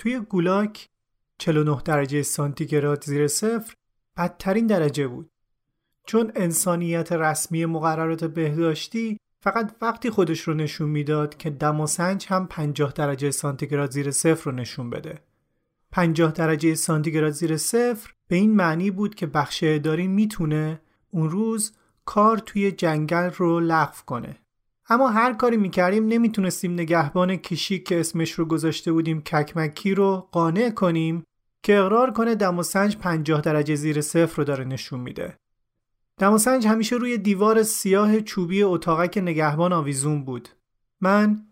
توی گولاک 49 درجه سانتیگراد زیر صفر بدترین درجه بود. چون انسانیت رسمی مقررات بهداشتی فقط وقتی خودش رو نشون می‌داد که دم و سنج هم 50 درجه سانتیگراد زیر صفر رو نشون بده. 50 درجه سانتیگراد زیر صفر به این معنی بود که بخش اداری می‌تونه اون روز کار توی جنگل رو لغو کنه. اما هر کاری می‌کردیم نمی‌تونستیم نگهبان کشیک که اسمش رو گذاشته بودیم ککمکی رو قانع کنیم که اقرار کنه دم و سنج 50 درجه زیر صفر رو داره نشون میده. دم و سنج همیشه روی دیوار سیاه چوبی اتاقک نگهبان آویزون بود. من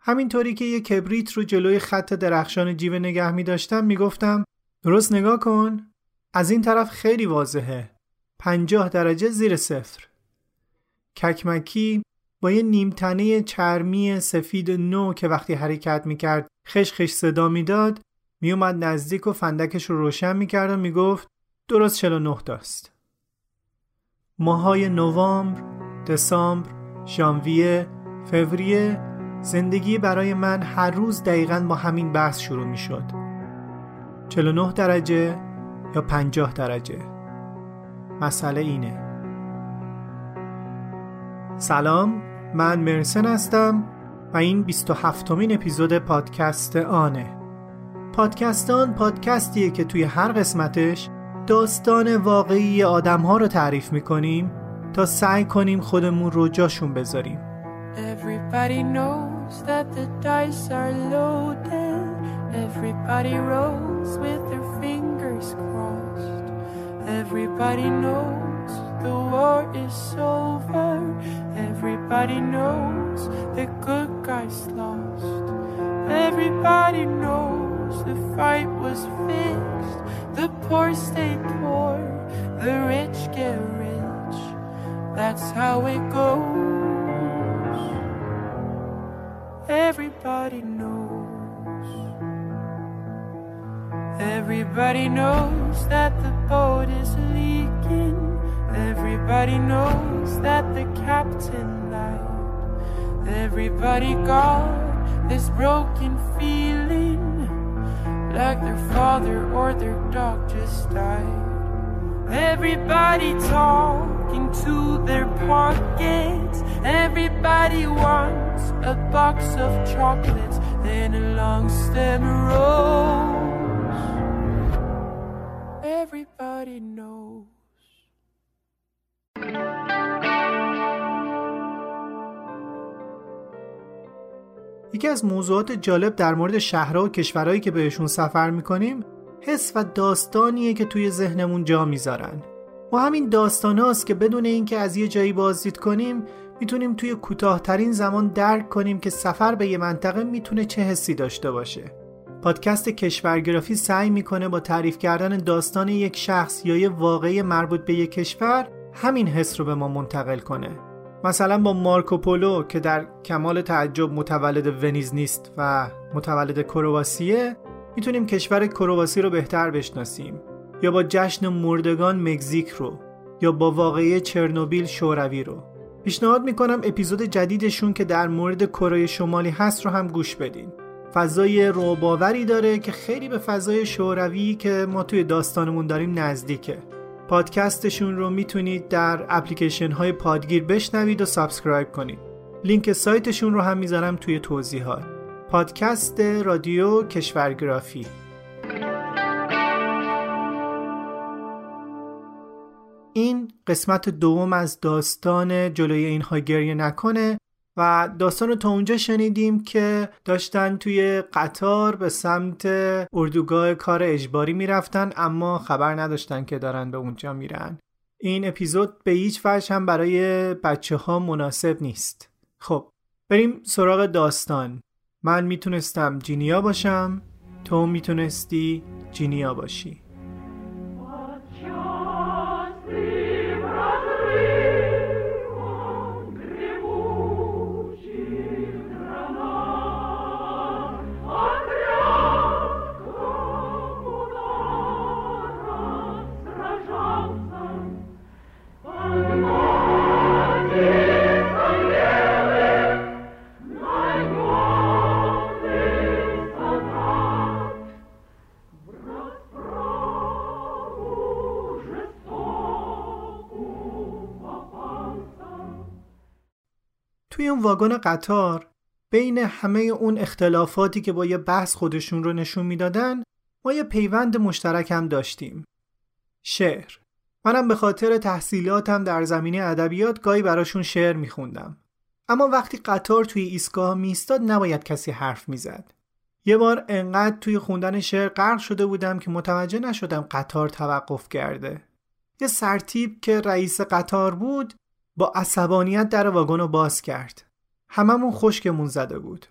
همینطوری که یه کبریت رو جلوی خط درخشان جیب نگه می داشتم می گفتم درست نگاه کن از این طرف خیلی واضحه پنجاه درجه زیر صفر ککمکی با یه نیمتنه چرمی سفید نو که وقتی حرکت می‌کرد خش خش صدا می‌داد میومد نزدیک و فندکش رو روشن می‌کرد و می‌گفت درست 49 تاست. ماهای نوامبر، دسامبر، ژانویه، فوریه زندگی برای من هر روز دقیقا با همین بحث شروع می شد 49 درجه یا 50 درجه؟ مسئله اینه. سلام من مرسن هستم و این 27 مین اپیزود پادکست آنه. پادکست آن پادکستیه که توی هر قسمتش داستان واقعی آدم ها رو تعریف می‌کنیم تا سعی کنیم خودمون رو جاشون بذاریم. Everybody knows that the dice are loaded. Everybody rolls with their fingers crossed. Everybody knows the war is over Everybody knows the good guys lost Everybody knows the fight was fixed The poor stay poor, the rich get rich. That's how it goes. Everybody knows. Everybody knows that the boat is leaking. Everybody knows that the captain lied. Everybody got this broken feeling like their father or their dog just died. Everybody talking to their pockets. Everybody wants a box of chocolates and a long stem rose. Everybody knows. یکی از موضوعات جالب در مورد شهرها و کشورهایی که بهشون سفر می‌کنیم حس و داستانیه که توی ذهنمون جا می‌ذارن. و همین داستان هاست که بدون اینکه از یه جایی بازدید کنیم می‌تونیم توی کوتاهترین زمان درک کنیم که سفر به یه منطقه می‌تونه چه حسی داشته باشه. پادکست کشورگرافی سعی می‌کنه با تعریف کردن داستان یک شخص یا یه واقعی مربوط به یک کشور همین حس رو به ما منتقل کنه. مثلا با مارکوپولو که در کمال تعجب متولد ونیز نیست و متولد کرواسیه می‌تونیم کشور کرواسی رو بهتر بشناسیم. یا با جشن مردگان مکزیک رو یا با واقعی چرنوبیل شوروی رو. پیشنهاد می‌کنم اپیزود جدیدشون که در مورد کره شمالی هست رو هم گوش بدین. فضای روباوری داره که خیلی به فضای شوروی که ما توی داستانمون داریم نزدیکه. پادکستشون رو می‌تونید در اپلیکیشن های پادگیر بشنوید و subscribe کنید. لینک سایتشون رو هم می‌ذارم توی توضیحات. پادکست رادیو کشورگرافی. این قسمت دوم از داستان جلوی اینها گریه نکنه. و داستان رو تا اونجا شنیدیم که داشتن توی قطار به سمت اردوگاه کار اجباری می‌رفتن اما خبر نداشتن که دارن به اونجا میرن. این اپیزود به هیچ وجه هم برای بچه ها مناسب نیست. خب بریم سراغ داستان. من می‌تونستم جینیا باشم تو می‌تونستی جینیا باشی. اون واگن قطار بین همه اون اختلافاتی که با یه بحث خودشون رو نشون می‌دادن ما یه پیوند مشترک هم داشتیم. شعر. منم به خاطر تحصیلاتم در زمینه ادبیات گاهی براشون شعر میخوندم. اما وقتی قطار توی ایستگاه میستاد نباید کسی حرف می‌زد. یه بار انقدر توی خوندن شعر غرق شده بودم که متوجه نشدم قطار توقف کرده. یه سرتیب که رئیس قطار بود با عصبانیت در واگن رو باز کرد. هممون خشکمون زده بود.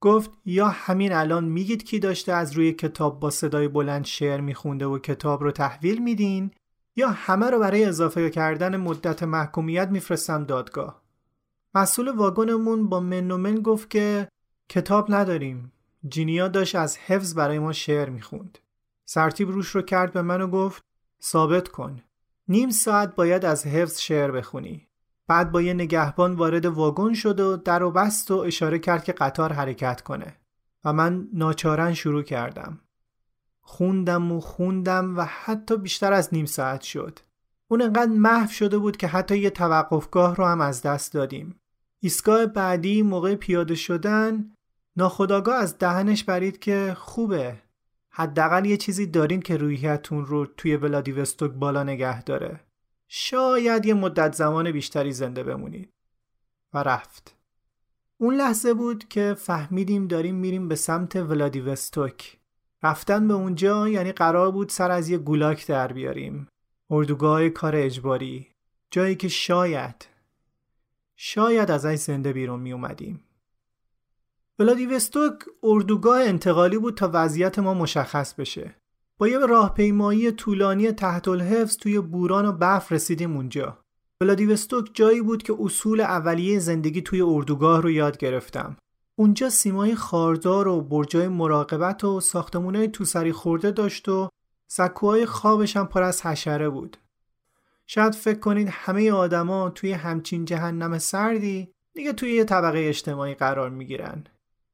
گفت یا همین الان میگید کی داشته از روی کتاب با صدای بلند شعر میخونده و کتاب رو تحویل میدین یا همه رو برای اضافه کردن مدت محکومیت میفرستم دادگاه. مسئول واگنمون با من و من گفت که کتاب نداریم. جینیا داشت از حفظ برای ما شعر می‌خوند. سرتیب روش رو کرد به من و گفت ثابت کن. نیم ساعت باید از حفظ شعر بخونی. بعد با یه نگهبان وارد واگن شد و در و بست و اشاره کرد که قطار حرکت کنه. و من ناچارن شروع کردم. خوندم و خوندم و حتی بیشتر از نیم ساعت شد. اون انقدر محو شده بود که حتی یه توقفگاه رو هم از دست دادیم. ایستگاه بعدی موقع پیاده شدن ناخداگاه از دهنش برید که خوبه. حداقل یه چیزی دارین که رویتون رو توی ولادیوستوک بالا نگه داره. شاید یه مدت زمان بیشتری زنده بمونید و رفت. اون لحظه بود که فهمیدیم داریم میریم به سمت ولادیوستوک. رفتن به اونجا یعنی قرار بود سر از یه گولاک در بیاریم. اردوگاه کار اجباری. جایی که شاید شاید از این زنده بیرون می اومدیم ولادیوستوک اردوگاه انتقالی بود تا وضعیت ما مشخص بشه. با یه راهپیمایی طولانی تحت الحفظ توی بوران و برف رسیدیم اونجا. ولادیوستوک جایی بود که اصول اولیه زندگی توی اردوگاه رو یاد گرفتم. اونجا سیمای خاردار و برجای مراقبت و ساختمونای توسری خورده داشت و سکوهای خوابش هم پر از حشره بود. شاید فکر کنید همه آدما توی همچین جهنم سردی دیگه توی یه طبقه اجتماعی قرار می‌گیرن.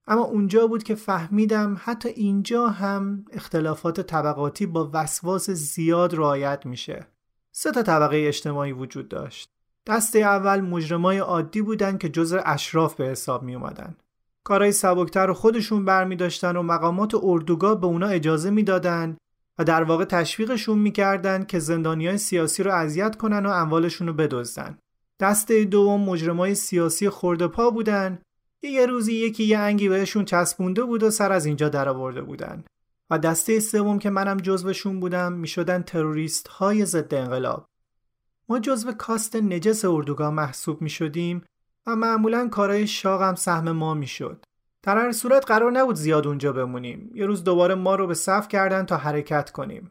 اما اونجا بود که فهمیدم حتی اینجا هم اختلافات طبقاتی با وسواس زیاد رعایت میشه. سه تا طبقه اجتماعی وجود داشت. دسته اول مجرمای عادی بودن که جزء اشراف به حساب می اومدن. کارهای سبکتر رو خودشون برمی داشتن و مقامات اردوگاه به اونا اجازه می‌دادن و در واقع تشویقشون می‌کردن که زندانیای سیاسی رو اذیت کنن و اموالشون رو بدزدن. دسته دوم مجرمای سیاسی خورده پا بودن یه روزی یکی یه انگی بهشون چسبونده بود و سر از اینجا درآورده بودن و دسته سوم که منم جزوشون بودم می‌شدن تروریست های ضد انقلاب ما جزو کاست نجس اردوگاه محسوب می شدیم و معمولا کارهای شاقم سهم ما می‌شد. در هر صورت قرار نبود زیاد اونجا بمونیم. یه روز دوباره ما رو به صف کردن تا حرکت کنیم.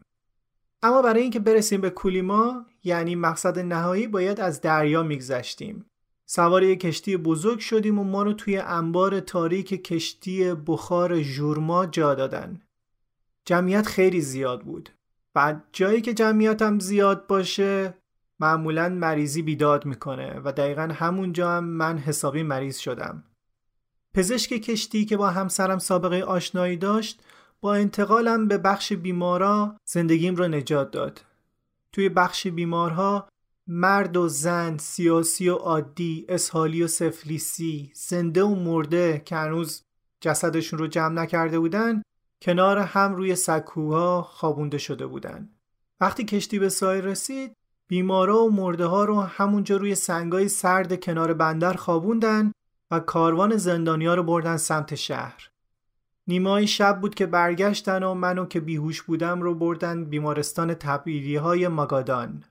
اما برای اینکه برسیم به کولیما یعنی مقصد نهایی باید از دریا میگذشتیم. سوار یک کشتی بزرگ شدیم و ما رو توی انبار تاریک کشتی بخار ژورما جا دادن. جمعیت خیلی زیاد بود. بعد جایی که جمعیتم زیاد باشه معمولا مریضی بیداد می‌کنه و دقیقا همونجا هم من حسابی مریض شدم. پزشک کشتی که با همسرم سابقه آشنایی داشت با انتقالم به بخش بیمارا زندگیم را نجات داد. توی بخش بیمارها مرد و زن سیاسی و عادی اسحالی و سفلیسی زنده و مرده که هنوز جسدشون رو جمع نکرده بودن کنار هم روی سکوها خوابونده شده بودن. وقتی کشتی به ساحل رسید بیمارا و مرده ها رو همونجا روی سنگای سرد کنار بندر خوابوندن و کاروان زندانیا رو بردن سمت شهر. نیمای شب بود که برگشتن و منو که بیهوش بودم رو بردن بیمارستان تبعیدی های ماگادان.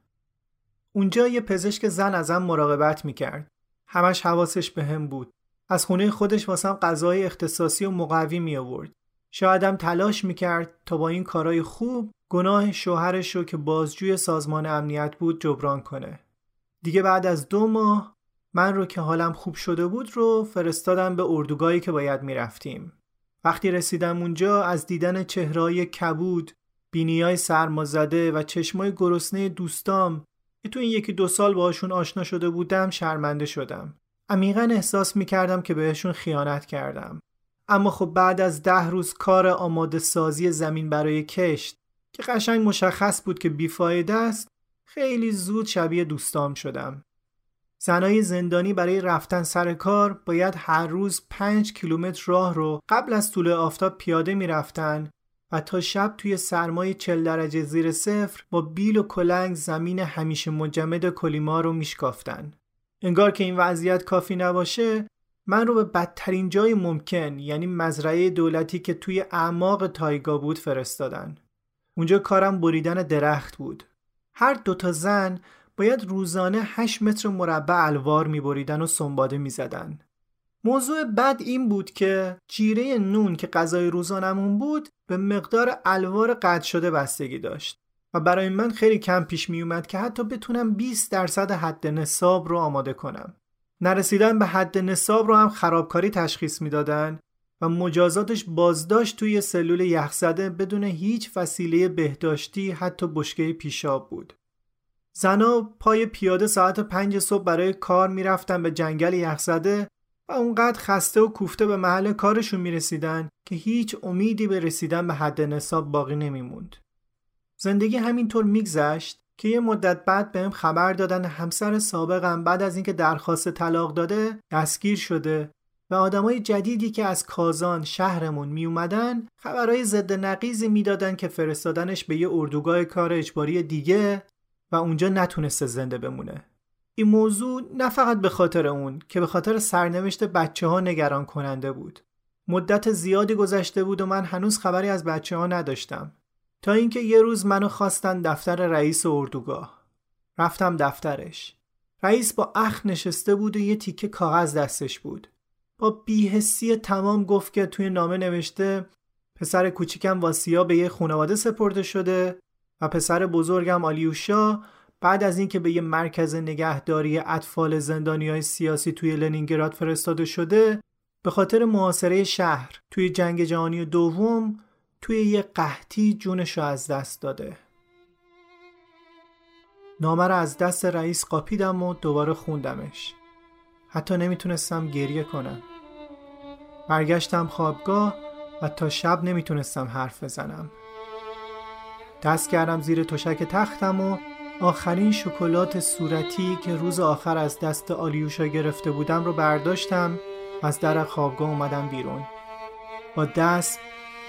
اونجا یه پزشک زن ازم مراقبت می‌کرد. همش حواسش به هم بود. از خونه خودش واسم غذای اختصاصی و مقوی می آورد. شایدم تلاش می‌کرد تا با این کارای خوب گناه شوهرش رو که بازجوی سازمان امنیت بود جبران کنه. دیگه بعد از دو ماه من رو که حالم خوب شده بود رو فرستادم به اردوگاهی که باید می‌رفتیم. وقتی رسیدم اونجا از دیدن چهرهای کبود، بینیای سرمازده و چشمای گرسنه دوستام که تو این یکی دو سال باشون آشنا شده بودم شرمنده شدم. عمیقا احساس می‌کردم که بهشون خیانت کردم. اما خب بعد از ده روز کار آماده سازی زمین برای کشت که قشنگ مشخص بود که بیفایده است خیلی زود شبیه دوستام شدم. زنای زندانی برای رفتن سر کار باید هر روز پنج کیلومتر راه رو قبل از طول آفتاب پیاده می‌رفتن و تا شب توی سرمای چل درجه زیر صفر با بیل و کلنگ زمین همیشه مجمد کلیما رو میشکافتن. انگار که این وضعیت کافی نباشه من رو به بدترین جای ممکن یعنی مزرعه دولتی که توی اعماق تایگا بود فرستادن. اونجا کارم بریدن درخت بود. هر دوتا زن باید روزانه 8 متر مربع الوار میبریدن و سنباده می‌زدن. موضوع بد این بود که جیره نون که غذای روزانمون بود به مقدار الوار قطع شده بستگی داشت و برای من خیلی کم پیش می اومد که حتی بتونم 20 درصد حد نصاب رو آماده کنم. نرسیدن به حد نصاب رو هم خرابکاری تشخیص می‌دادن و مجازاتش بازداشت توی سلول یخزده بدون هیچ وسیله بهداشتی حتی بشکه پیشاب بود. زنا پای پیاده ساعت پنج صبح برای کار می‌رفتن به جنگل یخزده و اونقدر خسته و کوفته به محل کارشون می‌رسیدن که هیچ امیدی به رسیدن به حد نصاب باقی نمیموند. زندگی همینطور میگذشت که یه مدت بعد بهم خبر دادن همسر سابقم بعد از اینکه درخواست طلاق داده دستگیر شده و آدمای جدیدی که از کازان شهرمون می اومدن خبرهای ضد نقیزی می‌دادن که فرستادنش به یه اردوگاه کار اجباری دیگه و اونجا نتونسته زنده بمونه. این موضوع نه فقط به خاطر اون که به خاطر سرنوشت بچه ها نگران کننده بود. مدت زیادی گذشته بود و من هنوز خبری از بچه ها نداشتم. تا اینکه یه روز منو خواستن دفتر رئیس اردوگاه. رفتم دفترش. رئیس با اخ نشسته بود و یه تیکه کاغذ دستش بود. با بیهسی تمام گفت که توی نامه نوشته پسر کوچیکم واسیا به یه خانواده سپرده شده و پسر بزرگم آلیوشا بعد از اینکه به یه مرکز نگهداری اطفال زندانی های سیاسی توی لنینگراد فرستاده شده به خاطر محاصره شهر توی جنگ جهانی دوم توی یه قحطی جونش رو از دست داده. نامه رو از دست رئیس قاپیدم و دوباره خوندمش. حتی نمی‌تونستم گریه کنم. برگشتم خوابگاه و تا شب نمی‌تونستم حرف بزنم. دست کردم زیر تشک تختم و آخرین شکلات صورتی که روز آخر از دست آلیوشا گرفته بودم رو برداشتم از در خوابگاه اومدم بیرون. با دست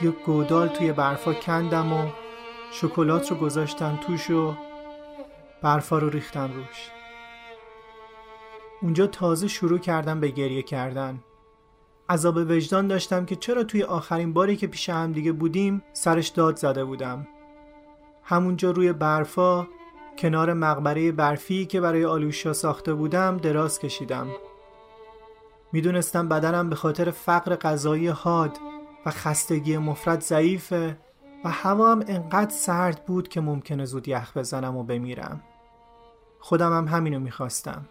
یک گودال توی برفا کندم و شکلات رو گذاشتم توش و برفا رو ریختم روش. اونجا تازه شروع کردم به گریه کردن. عذاب وجدان داشتم که چرا توی آخرین باری که پیش هم دیگه بودیم سرش داد زده بودم. همونجا روی برفا کنار مقبره برفی که برای آلوشا ساخته بودم دراز کشیدم. می‌دونستم بدنم به خاطر فقر غذایی حاد و خستگی مفرد ضعیفه و هوا هم انقدر سرد بود که ممکنه زود یخ بزنم و بمیرم. خودم هم همینو می‌خواستم.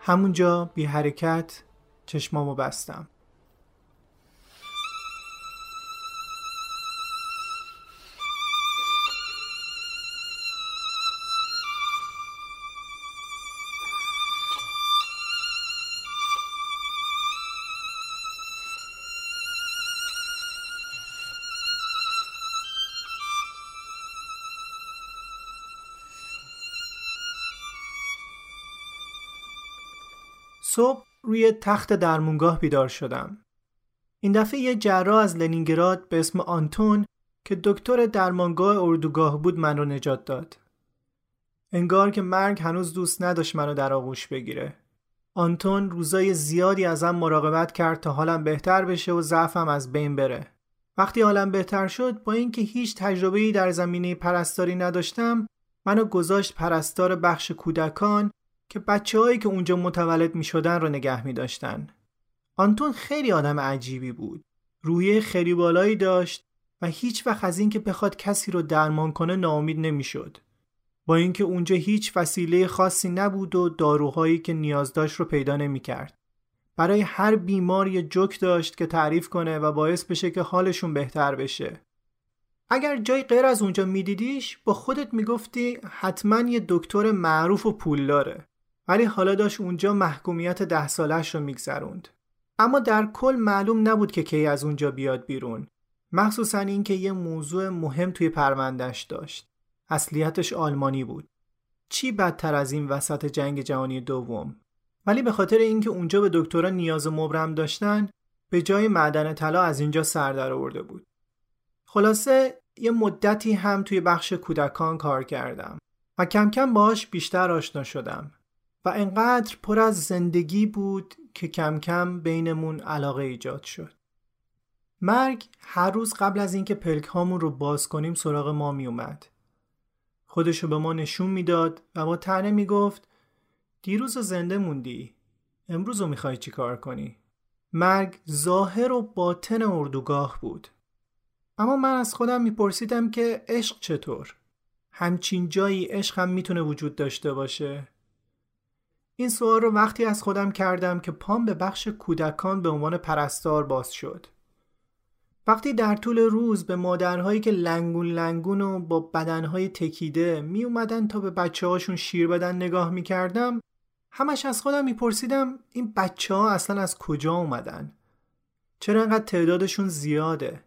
همونجا بی حرکت چشمامو بستم. صبح روی تخت درمونگاه بیدار شدم. این دفعه یه جراح از لنینگراد به اسم آنتون که دکتر درمانگاه اردوگاه بود من رو نجات داد. انگار که مرگ هنوز دوست نداشت منو در آغوش بگیره. آنتون روزای زیادی ازم مراقبت کرد تا حالم بهتر بشه و ضعفم از بین بره. وقتی حالم بهتر شد با اینکه هیچ تجربه‌ای در زمینه پرستاری نداشتم منو گذاشت پرستار بخش کودکان که بچه که اونجا متولد می شدن رو نگه می داشتن. آنتون خیلی آدم عجیبی بود. روی خیلی بالایی داشت و هیچ وقت از اینکه بخواد کسی رو درمان کنه ناامید نمی‌شد. با اینکه اونجا هیچ وسیله خاصی نبود و داروهایی که نیاز داشت رو پیدا نمی کرد. برای هر بیمار یه جوک داشت که تعریف کنه و باعث بشه که حالشون بهتر بشه. اگر جای غیر از اونجا میدیدیش با خودت می‌گفتی حتما یه دکتر معروف و پولداره. ولی حالا داشت اونجا محکومیت ده سالش رو میگذروند. اما در کل معلوم نبود که کی از اونجا بیاد بیرون. مخصوصا اینکه یه موضوع مهم توی پروندهش داشت. اصلیتش آلمانی بود. چی بدتر از این وسط جنگ جهانی دوم؟ ولی به خاطر اینکه اونجا به دکترا نیاز مبرم داشتن به جای معدن طلا از اینجا سر در آورده بود. خلاصه یه مدتی هم توی بخش کودکان کار کردم و کم کم باش بیشتر آشنا شدم و انقدر پر از زندگی بود که کم کم بینمون علاقه ایجاد شد. مرگ هر روز قبل از اینکه پلک هامون رو باز کنیم سراغ ما می اومد. خودشو به ما نشون می‌داد و با تنه می‌گفت دیروز زنده موندی امروز رو می‌خوای چی کار کنی؟ مرگ ظاهر و باطن اردوگاه بود اما من از خودم میپرسیدم که عشق چطور؟ همچین جایی عشق هم می‌تونه وجود داشته باشه؟ این سوال رو وقتی از خودم کردم که پام به بخش کودکان به عنوان پرستار باز شد وقتی در طول روز به مادرهایی که لنگون لنگون و با بدنهای تکیده می اومدن تا به بچه هاشون شیر بدن نگاه می کردم همش از خودم میپرسیدم این بچه ها اصلا از کجا اومدن؟ چرا انقدر تعدادشون زیاده؟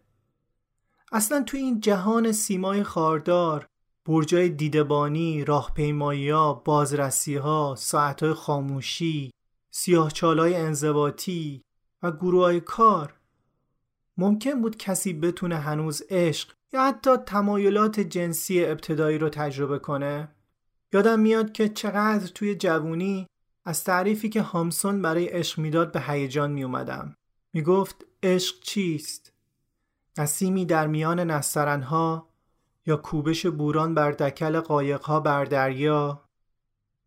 اصلا تو این جهان سیمای خاردار برجای دیدبانی، راهپیمایی ها، بازرسی ها، ساعت های خاموشی، سیاه های انضباطی و گروه های کار ممکن بود کسی بتونه هنوز عشق یا حتی تمایلات جنسی ابتدایی رو تجربه کنه؟ یادم میاد که چقدر توی جوونی از تعریفی که هامسون برای عشق می‌داد به هیجان می اومدم. می گفت عشق چیست؟ نسیمی در میان نسترنها یا کوبش بوران بر دکل قایقها بر دریا؟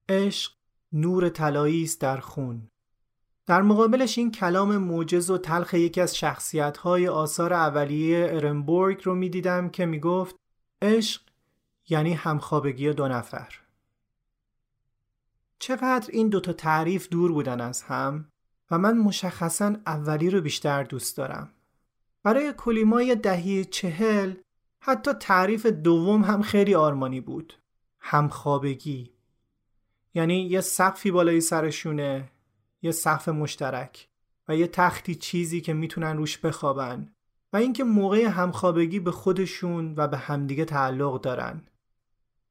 عشق نور طلایی است در خون. در مقابلش این کلام موجز و تلخ یکی از شخصیت‌های آثار اولیه ارنبورگ رو می‌دیدم که می‌گفت عشق یعنی همخوابگی دو نفر. چقدر این دوتا تعریف دور بودن از هم و من مشخصا اولی رو بیشتر دوست دارم. برای کلیمای دهی چهل حتی تعریف دوم هم خیلی آرمانی بود. همخوابگی. یعنی یه سقفی بالای سرشونه یه سقف مشترک و یه تختی چیزی که می‌تونن روش بخوابن و اینکه موقع همخوابگی به خودشون و به همدیگه تعلق دارن.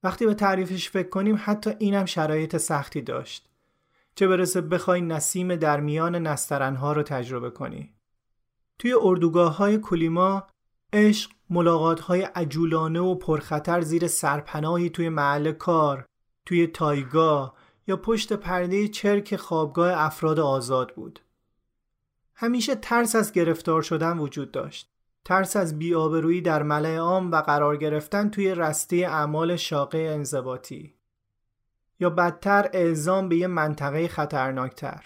وقتی به تعریفش فکر کنیم حتی اینم شرایط سختی داشت. چه برسه بخوای نسیم در میان نسترنها رو تجربه کنی. توی اردوگاه های کلیما عشق ملاقات های عجولانه و پرخطر زیر سرپناهی توی محل کار توی تایگاه یا پشت پرده چرک خوابگاه افراد آزاد بود. همیشه ترس از گرفتار شدن وجود داشت. ترس از بیابرویی در ملع عام و قرار گرفتن توی رسته اعمال شاقه انضباطی. یا بدتر اعزام به یه منطقه خطرناکتر.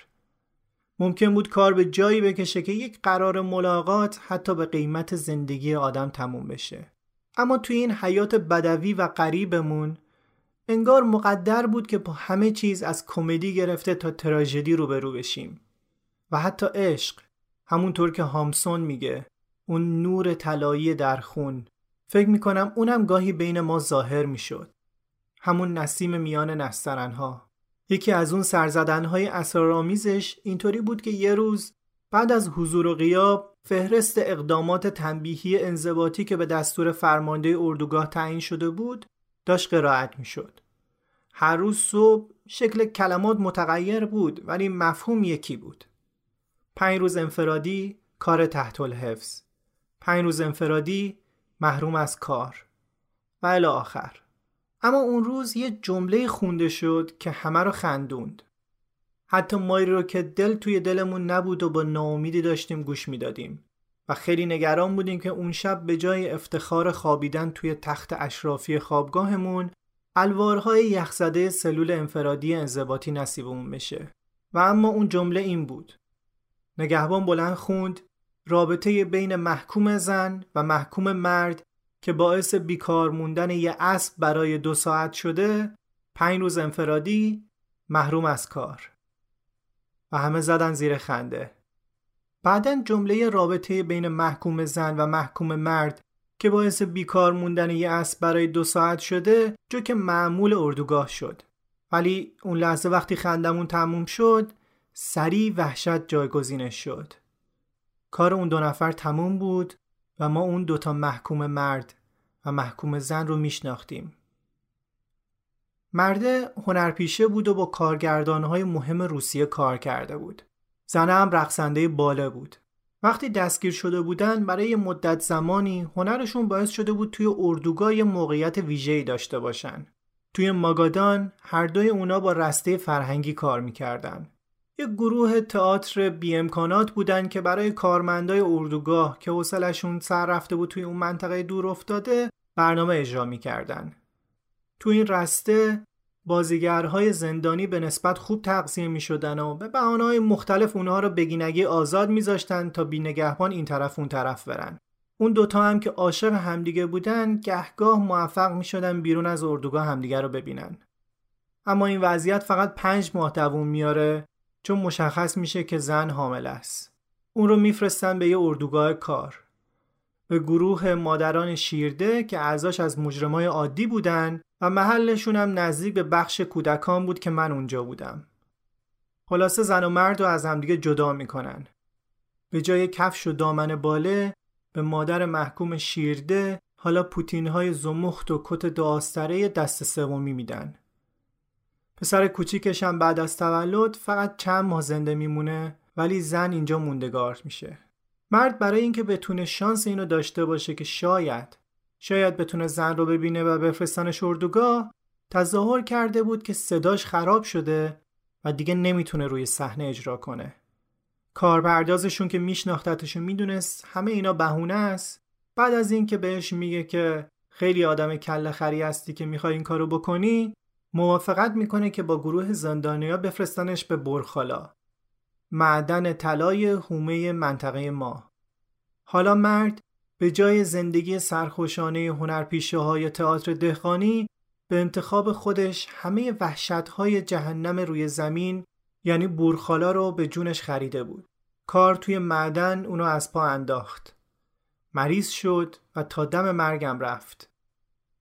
ممکن بود کار به جایی بکشه که یک قرار ملاقات حتی به قیمت زندگی آدم تموم بشه. اما توی این حیات بدوی و قریبمون انگار مقدر بود که با همه چیز از کمدی گرفته تا تراژدی روبرو بشیم. و حتی عشق همونطور که هامسون میگه اون نور طلایی در خون. فکر می‌کنم اونم گاهی بین ما ظاهر می‌شد. همون نسیم میان نسترنها. یکی از اون سرزدنهای اسرارآمیزش اینطوری بود که یه روز بعد از حضور و غیاب فهرست اقدامات تنبیهی انضباطی که به دستور فرمانده اردوگاه تعیین شده بود داشت قرائت می‌شد. هر روز صبح شکل کلمات متغیر بود ولی مفهوم یکی بود. پنج روز انفرادی کار تحت الحفظ. پنج روز انفرادی محروم از کار. و آخر. اما اون روز یه جمله خونده شد که همه رو خندوند. حتی مایی رو که دل توی دلمون نبود و با ناامیدی داشتیم گوش می‌دادیم. و خیلی نگران بودیم که اون شب به جای افتخار خوابیدن توی تخت اشرافی خوابگاهمون الوارهای یخزده سلول انفرادی انضباطی نصیبمون بشه. و اما اون جمله این بود. نگهبان بلند خوند رابطه بین محکوم زن و محکوم مرد که باعث بیکار موندن یه اسب برای دو ساعت شده پنج روز انفرادی محروم از کار. و همه زدن زیر خنده. بعدا جمله رابطه بین محکوم زن و محکوم مرد که باعث بیکار موندن یه اسب برای دو ساعت شده جو که معمول اردوگاه شد. ولی اون لحظه وقتی خندمون تموم شد سریع وحشت جایگزینش شد. کار اون دو نفر تموم بود. و ما اون دوتا محکوم مرد و محکوم زن رو میشناختیم مرده هنرپیشه بود و با کارگردانهای مهم روسیه کار کرده بود. زنه هم رقصنده باله بود. وقتی دستگیر شده بودن برای مدت زمانی هنرشون باعث شده بود توی اردوگاه یه موقعیت ویژه‌ای داشته باشن. توی ماگادان هر دوی اونا با رسته فرهنگی کار می‌کردن. یه گروه تئاتر بی امکانات بودن که برای کارمندای اردوگاه که حوصلشون سر رفته بود توی اون منطقه دور افتاده برنامه اجرا می‌کردن. تو این رسته بازیگرهای زندانی به نسبت خوب تقسیم می شدن و به بحانه‌های مختلف اونها رو بگینگی آزاد میذاشتن تا بینگهبان این طرف اون طرف برن. اون دوتا هم که عاشق همدیگه بودن گهگاه موفق می شدن بیرون از اردوگاه همدیگه رو ببینن. اما این وضعیت فقط پنج ماه دووم میاره چون مشخص میشه که زن حامل است. اون رو میفرستن به یه اردوگاه کار. به گروه مادران شیرده که اعضاش از مجرمای عادی بودن و محلشون هم نزدیک به بخش کودکان بود که من اونجا بودم. خلاصه زن و مرد رو از همدیگه جدا می‌کنن. به جای کفش و دامن باله به مادر محکوم شیرده حالا پوتین های زمخت و کت داستره دست سومی میدن. پسر کوچیکش هم بعد از تولد فقط چند ماه زنده میمونه ولی زن اینجا موندگار میشه. مرد برای اینکه بتونه شانس اینو داشته باشه که شاید شاید بتونه زن رو ببینه و بفرستنش اردوگاه تظاهر کرده بود که صداش خراب شده و دیگه نمی‌تونه روی صحنه اجرا کنه. کارپردازشون که میشناختتش می‌دونست همه اینا بهونه است بعد از اینکه بهش میگه که خیلی آدم کله خری هستی که می‌خوای این کارو بکنی موافقت می‌کنه که با گروه زندانیا بفرستنش به برخالا معدن طلای هومه منطقه ما حالا مرد به جای زندگی سرخوشانه هنرپیشه های تئاتر دهقانی به انتخاب خودش همه وحشت های جهنم روی زمین یعنی بورخالا رو به جونش خریده بود. کار توی معدن اونو از پا انداخت. مریض شد و تا دم مرگم رفت.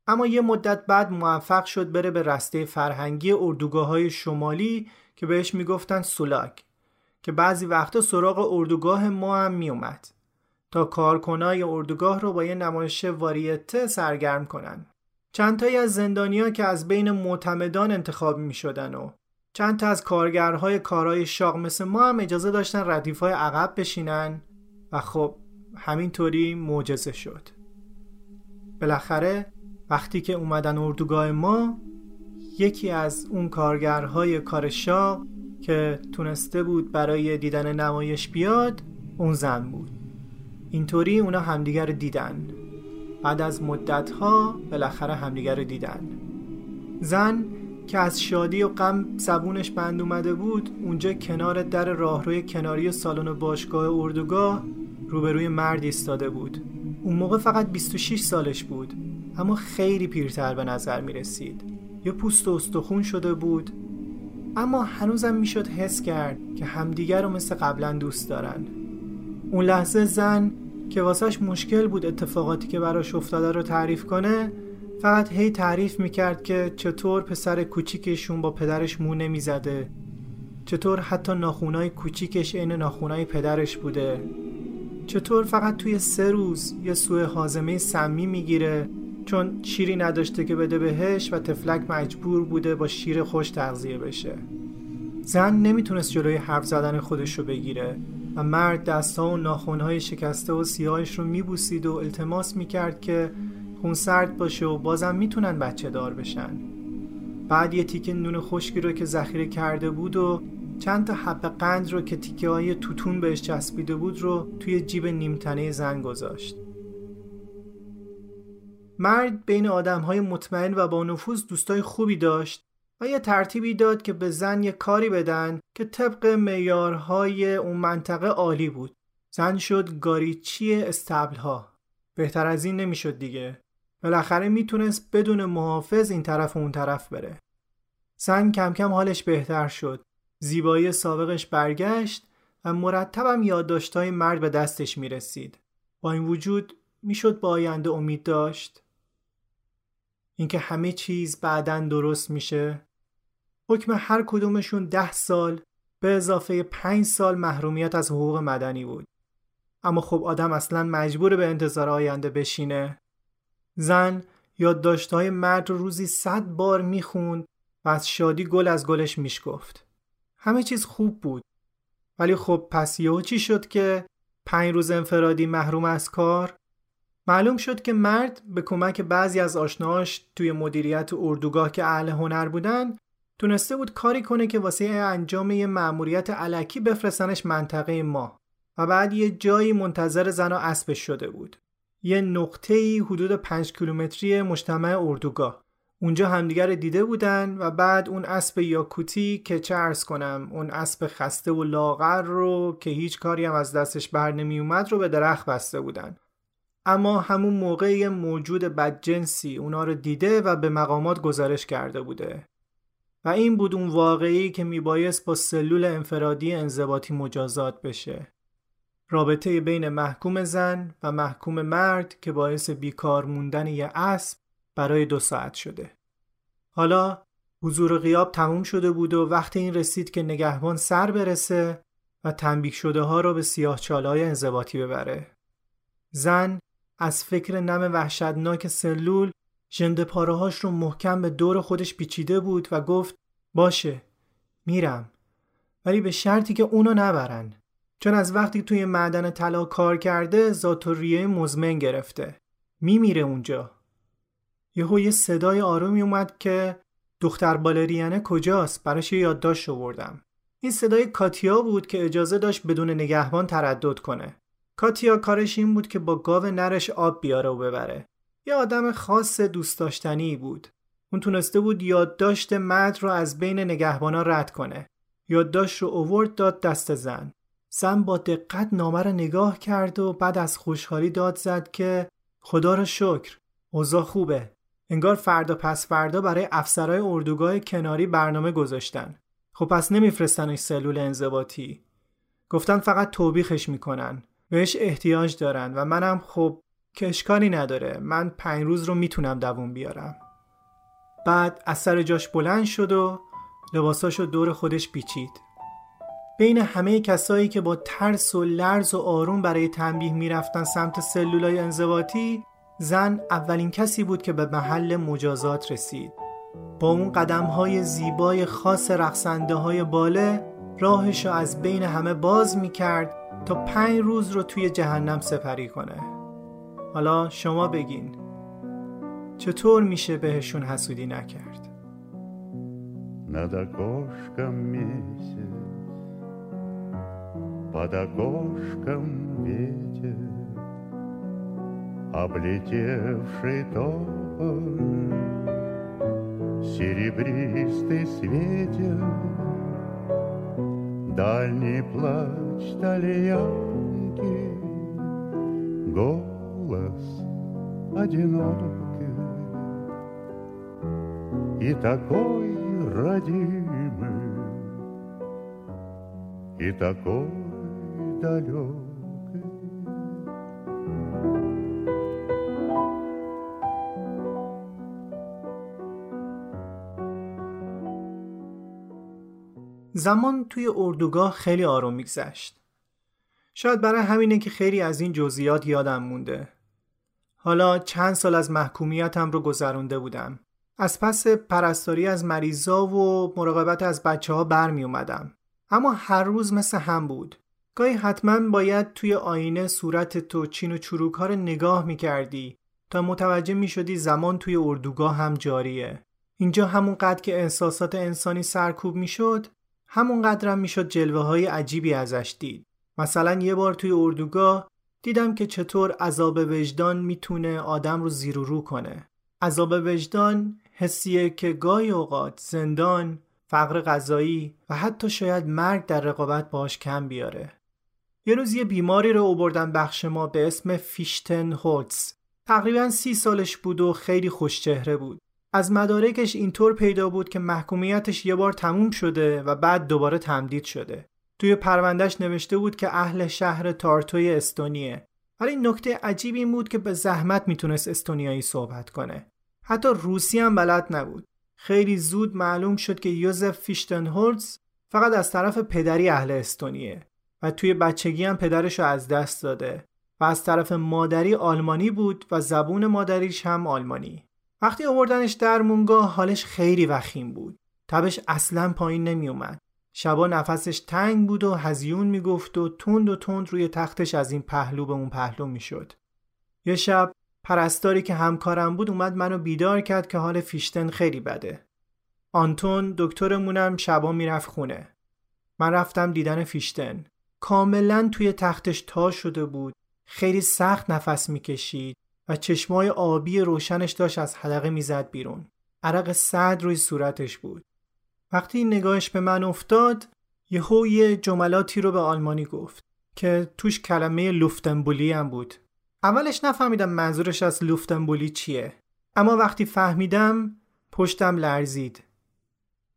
اما یه مدت بعد موفق شد بره به رسته فرهنگی اردوگاه های شمالی که بهش می‌گفتن سولاک که بعضی وقتا سراغ اردوگاه ما هم میومد تا کارکنای اردوگاه رو با یه نمایش واریته سرگرم کنن. چند تایی از زندانیا که از بین معتمدان انتخاب می شدن و چند تا از کارگرهای کارهای شاق مثل ما هم اجازه داشتن ردیفای عقب بشینن و خب همینطوری معجزه شد بالاخره وقتی که اومدن اردوگاه ما یکی از اون کارگرهای کار شاق که تونسته بود برای دیدن نمایش بیاد اون زن بود. اینطوری اونا همدیگر دیدن. بعد از مدتها بالاخره همدیگر رو دیدن. زن که از شادی و غم زبونش بند اومده بود اونجا کنار در راهروی کناری سالن باشگاه اردوگاه روبروی مرد ایستاده بود. اون موقع فقط 26 سالش بود. اما خیلی پیرتر به نظر می رسید یه پوست و استخون شده بود اما هنوزم می‌شد حس کرد که همدیگر رو مثل قبلا دوست دارن. اون لحظه زن که واسهش مشکل بود اتفاقاتی که براش افتاده رو تعریف کنه فقط هی تعریف می‌کرد که چطور پسر کوچیکشون با پدرش مو نمی‌زده. چطور حتی ناخونای کوچیکش عین ناخونای پدرش بوده. چطور فقط توی سه روز یه سوء حازمه سمی می‌گیره. چون شیری نداشته که بده بهش و تفلک مجبور بوده با شیر خوش تغذیه بشه. زن نمی‌تونست جلوی حرف زدن خودش رو بگیره و مرد دستها و ناخونهای شکسته و سیاهش رو میبوسید و التماس می‌کرد که خون سرد باشه و بازم می‌تونن بچه دار بشن. بعد یه تیکه نون خشکی رو که ذخیره کرده بود و چند تا حب قند رو که تیکه های توتون بهش چسبیده بود رو توی جیب نیمتنه زن گذاشت. مرد بین آدم های مطمئن و با نفوذ دوستای خوبی داشت و یه ترتیبی داد که به زن یه کاری بدن که طبق معیارهای اون منطقه عالی بود. زن شد گاریچی استبل ها بهتر از این نمی‌شد دیگه. بالاخره می‌تونست بدون محافظ این طرف و اون طرف بره. زن کم کم حالش بهتر شد. زیبایی سابقش برگشت و مرتبم یادداشتهای مرد به دستش می‌رسید. با این وجود می‌شد با آینده امید داشت. اینکه همه چیز بعدا درست میشه حکم هر کدومشون ده سال به اضافه پنج سال محرومیت از حقوق مدنی بود اما خب آدم اصلا مجبور به انتظار آینده بشینه زن یادداشتهای مرد رو روزی صد بار می‌خوند و از شادی گل از گلش میشگفت. همه چیز خوب بود. ولی خب پس یهو چی شد که پنج روز انفرادی محروم از کار؟ معلوم شد که مرد به کمک بعضی از آشناهاش توی مدیریت اردوگاه که اهل هنر بودن تونسته بود کاری کنه که واسه انجام یه مأموریت علکی بفرستنش منطقه ما و بعد یه جایی منتظر زن و اسبش شده بود. یه نقطه‌ای حدود 5 کیلومتری مجتمع اردوگاه. اونجا همدیگر دیده بودن و بعد اون اسب یاکوتی که ارز کنم اون اسب خسته و لاغر رو که هیچ کاری هم از دستش بر نمی اومد رو به درخت بسته بودن اما همون موقع موجود بدجنسی اونا رو دیده و به مقامات گزارش کرده بوده. و این بود اون واقعی که میبایست با سلول انفرادی انضباطی مجازات بشه. رابطه بین محکوم زن و محکوم مرد که باعث بیکار موندن یه اسب برای دو ساعت شده. حالا حضور غیاب تموم شده بود و وقت این رسید که نگهبان سر برسه و تنبیه شده ها رو به سیاه چالای انضباطی ببره. زن از فکر نم وحشتناک سلول جنده پارهاش رو محکم به دور خودش پیچیده بود و گفت باشه میرم. ولی به شرطی که اونو نبرن. چون از وقتی توی معدن طلا کار کرده زاتوریه مزمن گرفته. میمیره اونجا. یهو یه صدای آرومی اومد که دختر بالرینه کجاست؟ براش یه یادداشت آوردم. این صدای کاتیا بود که اجازه داشت بدون نگهبان تردد کنه. کاتیا کارش این بود که با گاو نرش آب بیاره و ببره. یه آدم خاص دوست داشتنی بود. اون تونسته بود یادداشت مد رو از بین نگهبانا رد کنه. یادداشت رو اوورد داد دست زن. زن با دقت نامه رو نگاه کرد و بعد از خوشحالی داد زد که خدا رو شکر اوضاع خوبه. انگار فردا پس فردا برای افسرهای اردوگاه کناری برنامه گذاشتن. خب پس نمیفرستنش سلول انضباطی. گفتن فقط توبیخش می‌کنن. بهش احتیاج دارن و منم خب که اشکالی نداره. من پنج روز رو می‌تونم دووم بیارم. بعد از سر جاش بلند شد و لباساشو دور خودش پیچید. بین همه کسایی که با ترس و لرز و آروم برای تنبیه می‌رفتن سمت سلولای انضباطی زن اولین کسی بود که به محل مجازات رسید. با اون قدم های زیبای خاص رقصنده های باله راهشو از بین همه باز می کرد تا پنج روز رو توی جهنم سپری کنه حالا شما بگین چطور میشه بهشون حسودی نکرد над окошком месяц, под окошком ветер, облетевший тополь, серебристый светил, дальний плач тальянки, голос одинокий и такой родимый, и такой далекий. زمان توی اردوگاه خیلی آروم میگذشت. شاید برای همینه که خیلی از این جزئیات یادم مونده. حالا چند سال از محکومیتم رو گذرونده بودم. از پس پرستاری از مریضا و مراقبت از بچه ها برمی اومدم. اما هر روز مثل هم بود. گاهی حتما باید توی آینه صورت تو چین و چروک رو نگاه می کردی تا متوجه می شدی زمان توی اردوگاه هم جاریه. اینجا همون قد که احساسات انسانی سرکوب می شد همون قدرم می‌شد جلوه های عجیبی ازش دید. مثلا یه بار توی اردوگاه دیدم که چطور عذاب وجدان می‌تونه آدم رو زیر و رو کنه. عذاب وجدان حسیه که گاهی اوقات زندان، فقر غذایی و حتی شاید مرگ در رقابت باش کم بیاره. یه روز یه بیماری رو اوبردن بخش ما به اسم فیشتن هوتس. تقریبا سی سالش بود و خیلی خوشچهره بود. از مدارکش اینطور پیدا بود که محکومیتش یه بار تموم شده و بعد دوباره تمدید شده. توی پروندهش نوشته بود که اهل شهر تارتوی استونیه. ولی نکته عجیب این بود که به زحمت می‌تونست استونیایی صحبت کنه. حتی روسی هم بلد نبود. خیلی زود معلوم شد که یوزف فیشتنهولز فقط از طرف پدری اهل استونیه و توی بچگی هم پدرش رو از دست داده و از طرف مادری آلمانی بود و زبون مادریش هم آلمانی. وقتی آوردنش در مونگاه حالش خیلی وخیم بود. تبش اصلا پایین نمی اومد. شبا نفسش تنگ بود و هزیون می‌گفت و تند و تند روی تختش از این پهلو به اون پهلو می‌شد. یه شب پرستاری که همکارم بود اومد منو بیدار کرد که حال فیشتن خیلی بده. آنتون دکترمونم شبا می‌رفت خونه. من رفتم دیدن فیشتن. کاملا توی تختش تا شده بود. خیلی سخت نفس می‌کشید چشمای آبی روشنش داشت از حلقه می‌زد بیرون. عرق سرد روی صورتش بود. وقتی نگاهش به من افتاد یهو یه جملاتی رو به آلمانی گفت که توش کلمه لوفتنبولی هم بود. اولش نفهمیدم منظورش از لوفتنبولی چیه. اما وقتی فهمیدم پشتم لرزید.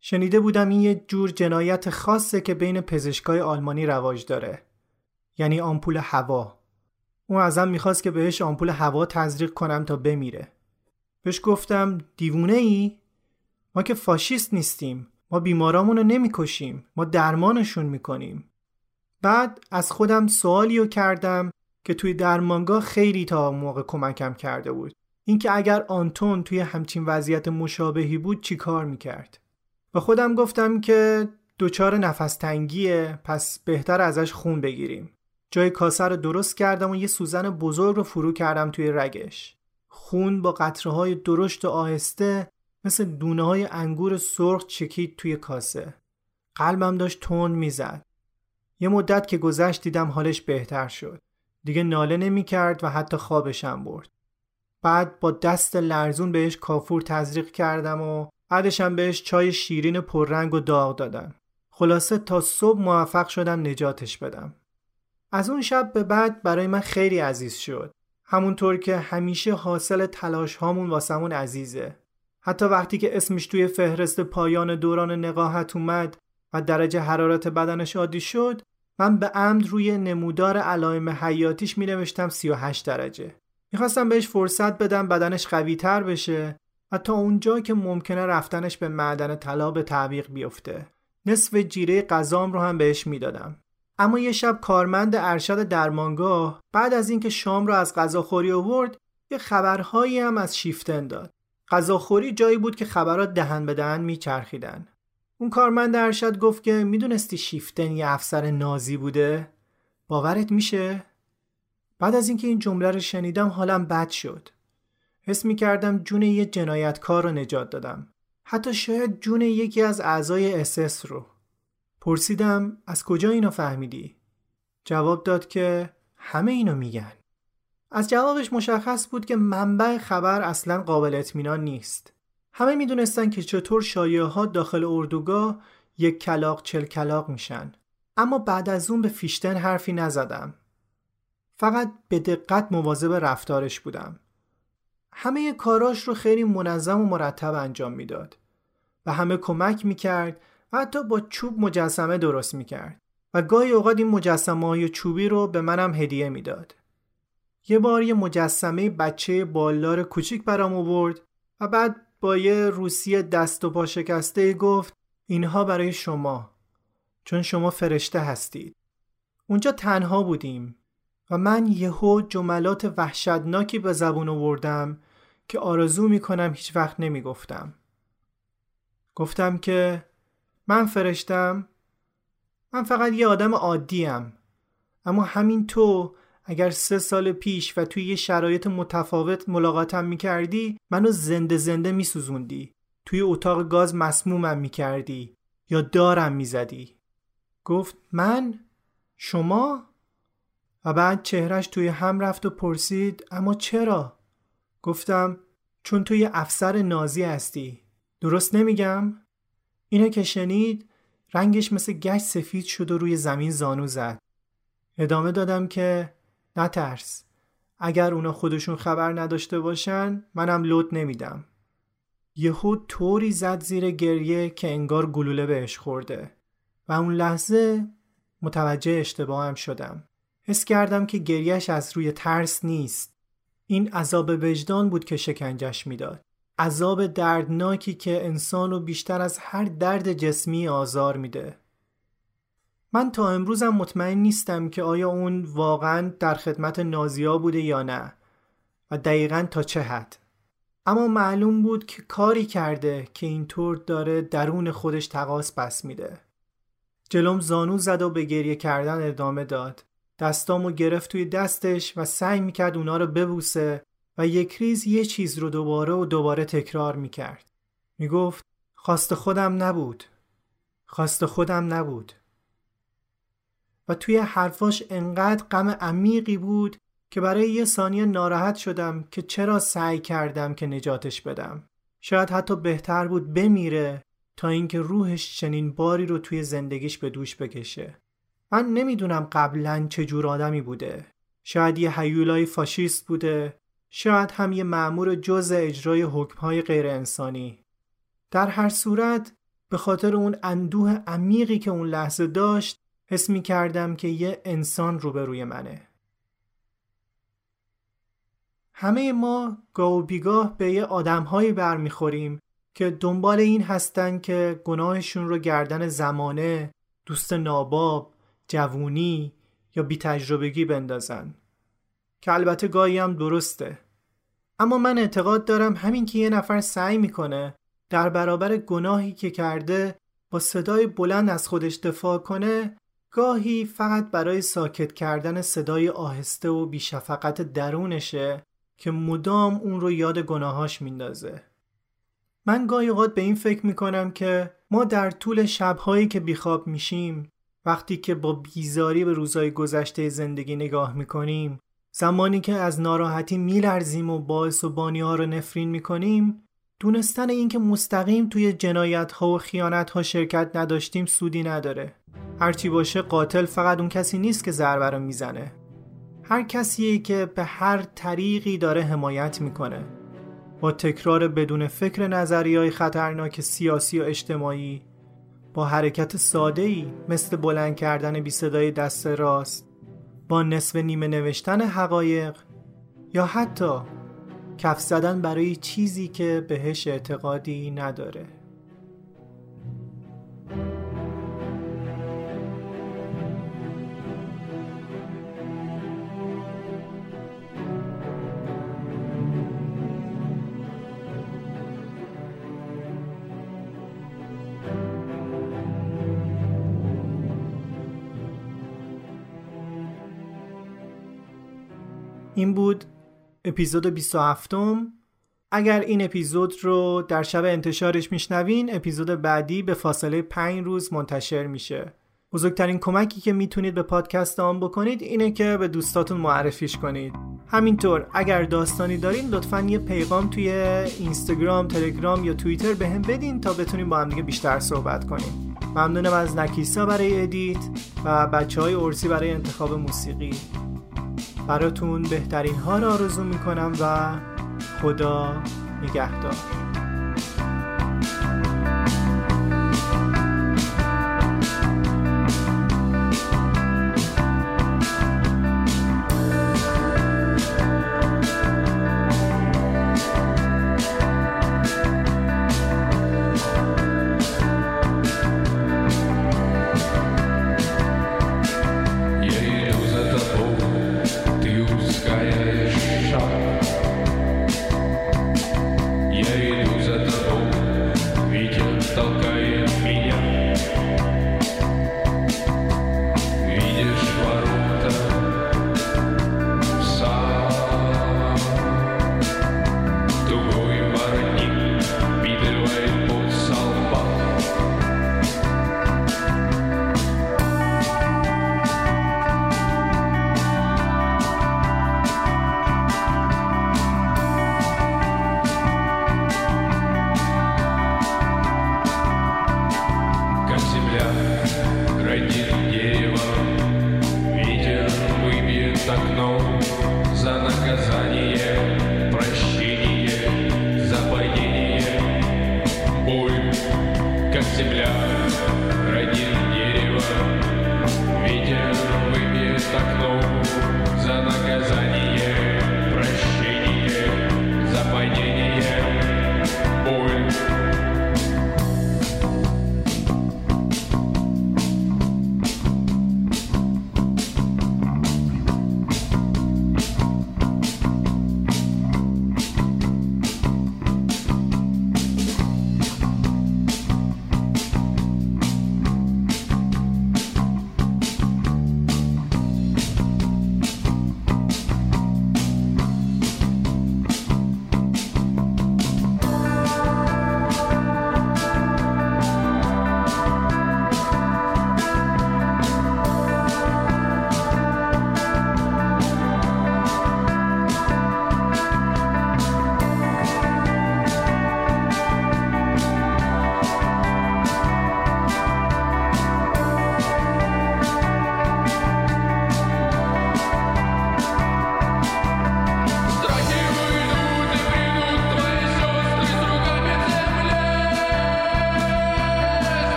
شنیده بودم این یه جور جنایت خاصه که بین پزشکای آلمانی رواج داره. یعنی آمپول هوا. اون ازم می‌خواست که بهش آمپول هوا تزریق کنم تا بمیره. بهش گفتم دیوونه ای؟ ما که فاشیست نیستیم. ما بیمارامون رو نمی‌کشیم. ما درمانشون می‌کنیم. بعد از خودم سوالی رو کردم که توی درمانگاه خیلی تا موقع کمکم کرده بود. اینکه اگر آنتون توی همچین وضعیت مشابهی بود چی کار می‌کرد؟ و خودم گفتم که دچار نفس تنگیه پس بهتر ازش خون بگیریم. جای کاسه رو درست کردم و یه سوزن بزرگ رو فرو کردم توی رگش. خون با قطره های درشت و آهسته مثل دونه های انگور سرخ چکید توی کاسه. قلبم داشت تند می‌زد. یه مدت که گذشت دیدم حالش بهتر شد. دیگه ناله نمی کرد و حتی خوابشم برد. بعد با دست لرزون بهش کافور تزریق کردم و بعدشم بهش چای شیرین پررنگ و داغ دادم. خلاصه تا صبح موفق شدم نجاتش بدم. از اون شب به بعد برای من خیلی عزیز شد. همونطور که همیشه حاصل تلاش هامون واسمون عزیزه. حتی وقتی که اسمش توی فهرست پایان دوران نقاهت اومد و درجه حرارت بدنش عادی شد من به عمد روی نمودار علائم حیاتیش می نوشتم 38 درجه. می‌خواستم بهش فرصت بدم بدنش قوی تر بشه و تا اونجا که ممکنه رفتنش به معدن طلا به تعویق بیفته. نصف جیره غذام رو هم بهش می‌دادم. اما یه شب کارمند ارشد درمانگاه بعد از اینکه شام رو از غذاخوری آورد یه خبرهایی هم از شیفتن داد. غذاخوری جایی بود که خبرات دهن به دهن میچرخیدن. اون کارمند ارشد گفت که می‌دونستی شیفتن یه افسر نازی بوده؟ باورت میشه؟ بعد از اینکه این جمله رو شنیدم حالم بد شد. حس می‌کردم جون یه جنایتکار رو نجات دادم. حتی شاید جون یکی از اعضای اسس رو. پرسیدم از کجا اینو فهمیدی؟ جواب داد که همه اینو میگن. از جوابش مشخص بود که منبع خبر اصلا قابل اطمینان نیست. همه می‌دونستن که چطور شایعه ها داخل اردوگاه یک کلاق چل کلاق میشن. اما بعد از اون به فیشتن حرفی نزدم. فقط به دقت مواظب رفتارش بودم. همه کاراش رو خیلی منظم و مرتب انجام می‌داد و همه کمک می‌کرد و حتی با چوب مجسمه درست می‌کرد و گاهی اوقات این مجسمه های چوبی رو به منم هدیه می‌داد. یه بار یه مجسمه بچه بالدار کوچیک برام آورد و بعد با یه روسی دست و پا شکسته گفت اینها برای شما چون شما فرشته هستید. اونجا تنها بودیم و من یهو جملات وحشتناکی به زبون آوردم که آرزو می‌کنم هیچ وقت نمی‌گفتم. گفتم که من فرشتم من فقط یه آدم عادیم اما همین تو اگر سه سال پیش و توی یه شرایط متفاوت ملاقاتم می‌کردی منو زنده زنده میسوزوندی توی اتاق گاز مسمومم می‌کردی یا دارم می‌زدی گفت من؟ شما؟ و بعد چهرش توی هم رفت و پرسید اما چرا؟ گفتم چون توی افسر نازی هستی درست نمیگم؟ اینو که شنید رنگش مثل گشت سفید شد و روی زمین زانو زد. ادامه دادم که نترس. اگر اونا خودشون خبر نداشته باشن منم لود نمیدم. یهو طوری زد زیر گریه که انگار گلوله بهش خورده. و اون لحظه متوجه اشتباهم شدم. حس کردم که گریهش از روی ترس نیست. این عذاب وجدان بود که شکنجش می‌داد. عذاب دردناکی که انسان رو بیشتر از هر درد جسمی آزار میده. من تا امروزم مطمئن نیستم که آیا اون واقعا در خدمت نازیا بوده یا نه و دقیقا تا چه حد. اما معلوم بود که کاری کرده که اینطور داره درون خودش تقاس بس میده. جلوم زانو زد و به گریه کردن ادامه داد. دستامو گرفت توی دستش و سعی می‌کرد اونا رو ببوسه و یک ریز یه چیز رو دوباره و دوباره تکرار می‌کرد. می‌گفت خواست خودم نبود. خواست خودم نبود. و توی حرفاش انقدر غم عمیقی بود که برای یه ثانیه ناراحت شدم که چرا سعی کردم که نجاتش بدم. شاید حتی بهتر بود بمیره تا اینکه روحش چنین باری رو توی زندگیش به دوش بکشه. من نمی‌دونم قبلا چه جور آدمی بوده. شاید یه حیولای فاشیست بوده. شاید هم یه معمور جز اجرای حکمهای غیر انسانی در هر صورت به خاطر اون اندوه عمیقی که اون لحظه داشت حس می کردم که یه انسان روبروی منه. همه ما گاه و بیگاه به یه آدمهایی برمیخوریم که دنبال این هستن که گناهشون رو گردن زمانه، دوست ناباب، جوونی یا بی تجربگی بندازن. که البته گاهی هم درسته. اما من اعتقاد دارم همین که یه نفر سعی می‌کنه در برابر گناهی که کرده با صدای بلند از خودش دفاع کنه گاهی فقط برای ساکت کردن صدای آهسته و بیشفقت درونشه که مدام اون رو یاد گناهاش میندازه. من گاهی اوقات به این فکر می‌کنم که ما در طول شبهایی که بیخواب میشیم وقتی که با بیزاری به روزهای گذشته زندگی نگاه می‌کنیم زمانی که از ناراحتی میلرزیم و باعث و بانی ها رو نفرین می‌کنیم دونستن اینکه مستقیم توی جنایت ها و خیانت ها شرکت نداشتیم سودی نداره. هرچی باشه قاتل فقط اون کسی نیست که ضربه رو می‌زنه. هر کسیه که به هر طریقی داره حمایت می‌کنه. با تکرار بدون فکر نظری های خطرناک سیاسی و اجتماعی با حرکت ساده ای مثل بلند کردن بی صدای دست راست با نصف نیمه نوشتن حقایق یا حتی کف زدن برای چیزی که بهش اعتقادی نداره. این بود اپیزود 27 م اگر این اپیزود رو در شب انتشارش میشنوین اپیزود بعدی به فاصله 5 روز منتشر میشه. بزرگترین کمکی که می‌تونید به پادکست آن بکنید اینه که به دوستاتون معرفیش کنید. همینطور اگر داستانی دارین لطفا یه پیغام توی اینستاگرام، تلگرام یا توییتر به هم بدین تا بتونیم با هم دیگه بیشتر صحبت کنیم. ممنونم از نکیسا برای ادیت و بچه های ارسی برای انتخاب موسیقی. براتون بهترین ها را آرزو می‌کنم و خدا نگهدار.